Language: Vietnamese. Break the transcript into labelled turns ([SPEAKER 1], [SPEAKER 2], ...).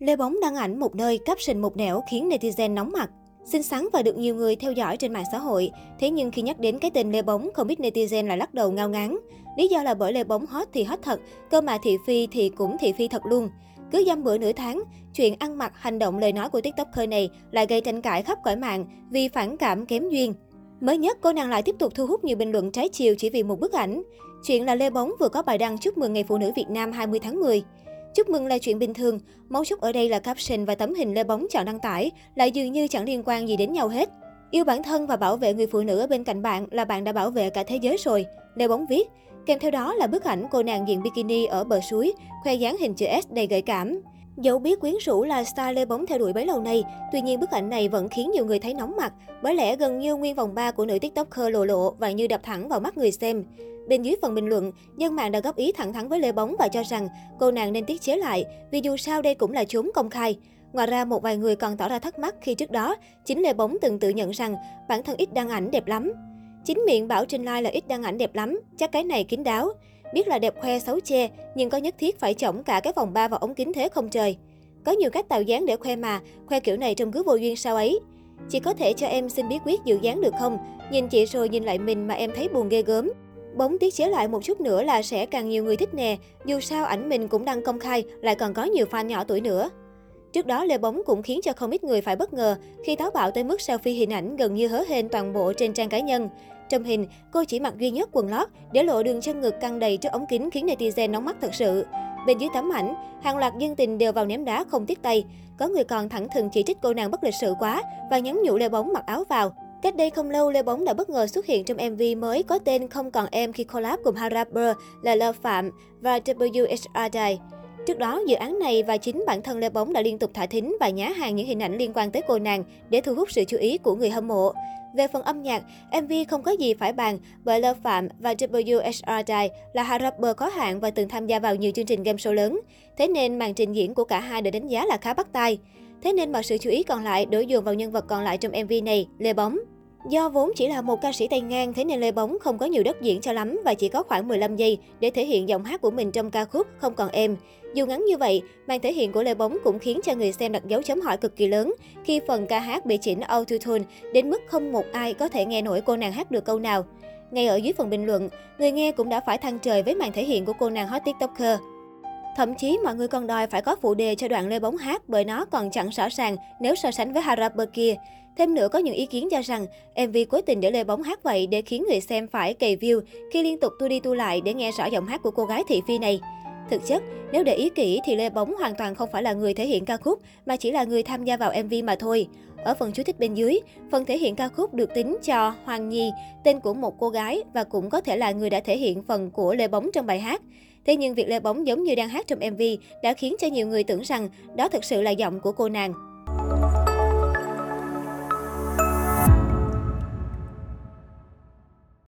[SPEAKER 1] Lê Bóng đăng ảnh một nơi caption một nẻo khiến netizen nóng mặt. Xinh xắn và được nhiều người theo dõi trên mạng xã hội. Thế nhưng khi nhắc đến cái tên Lê Bóng, không biết netizen lại lắc đầu ngao ngán. Lý do là bởi Lê Bóng hot thì hot thật, cơ mà thị phi thì cũng thị phi thật luôn. Cứ dăm bữa nửa tháng, chuyện ăn mặc, hành động, lời nói của tiktoker này lại gây tranh cãi khắp cõi mạng vì phản cảm kém duyên. Mới nhất, cô nàng lại tiếp tục thu hút nhiều bình luận trái chiều chỉ vì một bức ảnh. Chuyện là Lê Bóng vừa có bài đăng chúc mừng Ngày Phụ nữ Việt Nam 20 tháng 10. Chúc mừng là chuyện bình thường, mấu chốt ở đây là caption và tấm hình Lê Bóng chọn đăng tải, lại dường như chẳng liên quan gì đến nhau hết. Yêu bản thân và bảo vệ người phụ nữ ở bên cạnh bạn là bạn đã bảo vệ cả thế giới rồi, Lê Bóng viết. Kèm theo đó là bức ảnh cô nàng diện bikini ở bờ suối, khoe dáng hình chữ S đầy gợi cảm. Dẫu biết quyến rũ là star Lê Bóng theo đuổi bấy lâu nay, tuy nhiên bức ảnh này vẫn khiến nhiều người thấy nóng mặt, bởi lẽ gần như nguyên vòng 3 của nữ tiktoker lộ lộ và như đập thẳng vào mắt người xem. Bên dưới phần bình luận, dân mạng đã góp ý thẳng thắn với Lê Bóng và cho rằng cô nàng nên tiết chế lại, vì dù sao đây cũng là chốn công khai. Ngoài ra, một vài người còn tỏ ra thắc mắc khi trước đó, chính Lê Bóng từng tự nhận rằng bản thân ít đăng ảnh đẹp lắm. Chính miệng bảo trên live là ít đăng ảnh đẹp lắm, chắc cái này kín đáo. Biết là đẹp khoe xấu che, nhưng có nhất thiết phải chổng cả cái vòng ba vào ống kính thế không trời. Có nhiều cách tạo dáng để khoe mà, khoe kiểu này trông cứ vô duyên sao ấy. Chị có thể cho em xin bí quyết giữ dáng được không? Nhìn chị rồi nhìn lại mình mà em thấy buồn ghê gớm. Bóng tiết chế lại một chút nữa là sẽ càng nhiều người thích nè, dù sao ảnh mình cũng đăng công khai, lại còn có nhiều fan nhỏ tuổi nữa. Trước đó, Lê Bóng cũng khiến cho không ít người phải bất ngờ khi táo bạo tới mức selfie hình ảnh gần như hớ hên toàn bộ trên trang cá nhân. Trong hình, cô chỉ mặc duy nhất quần lót, để lộ đường chân ngực căng đầy trước ống kính khiến netizen nóng mắt thật sự. Bên dưới tấm ảnh, hàng loạt dân tình đều vào ném đá không tiếc tay. Có người còn thẳng thừng chỉ trích cô nàng bất lịch sự quá và nhắn nhủ Lê Bóng mặc áo vào. Cách đây không lâu, Lê Bóng đã bất ngờ xuất hiện trong MV mới có tên Không còn em khi collab cùng hai rapper là Love Phạm và WHR Day. Trước đó, dự án này và chính bản thân Lê Bóng đã liên tục thả thính và nhá hàng những hình ảnh liên quan tới cô nàng để thu hút sự chú ý của người hâm mộ. Về phần âm nhạc, MV không có gì phải bàn bởi Lơ Phạm và WHR là hai rapper có hạng và từng tham gia vào nhiều chương trình game show lớn. Thế nên màn trình diễn của cả hai được đánh giá là khá bắt tai. Thế nên mọi sự chú ý còn lại đổ dồn vào nhân vật còn lại trong MV này, Lê Bóng. Do vốn chỉ là một ca sĩ tay ngang, thế nên Lê Bóng không có nhiều đất diễn cho lắm và chỉ có khoảng 15 giây để thể hiện giọng hát của mình trong ca khúc Không còn em. Dù ngắn như vậy, màn thể hiện của Lê Bóng cũng khiến cho người xem đặt dấu chấm hỏi cực kỳ lớn khi phần ca hát bị chỉnh auto-tune đến mức không một ai có thể nghe nổi cô nàng hát được câu nào. Ngay ở dưới phần bình luận, người nghe cũng đã phải than trời với màn thể hiện của cô nàng hot tiktoker. Thậm chí mọi người còn đòi phải có phụ đề cho đoạn Lê Bóng hát bởi nó còn chẳng rõ ràng nếu so sánh với Harapper kia. Thêm nữa có những ý kiến cho rằng MV cố tình để Lê Bóng hát vậy để khiến người xem phải cày view khi liên tục tu đi tu lại để nghe rõ giọng hát của cô gái thị phi này. Thực chất, nếu để ý kỹ thì Lê Bóng hoàn toàn không phải là người thể hiện ca khúc mà chỉ là người tham gia vào MV mà thôi. Ở phần chú thích bên dưới, phần thể hiện ca khúc được tính cho Hoàng Nhi, tên của một cô gái và cũng có thể là người đã thể hiện phần của Lê Bóng trong bài hát. Thế nhưng việc Lê Bóng giống như đang hát trong MV đã khiến cho nhiều người tưởng rằng đó thực sự là giọng của cô nàng.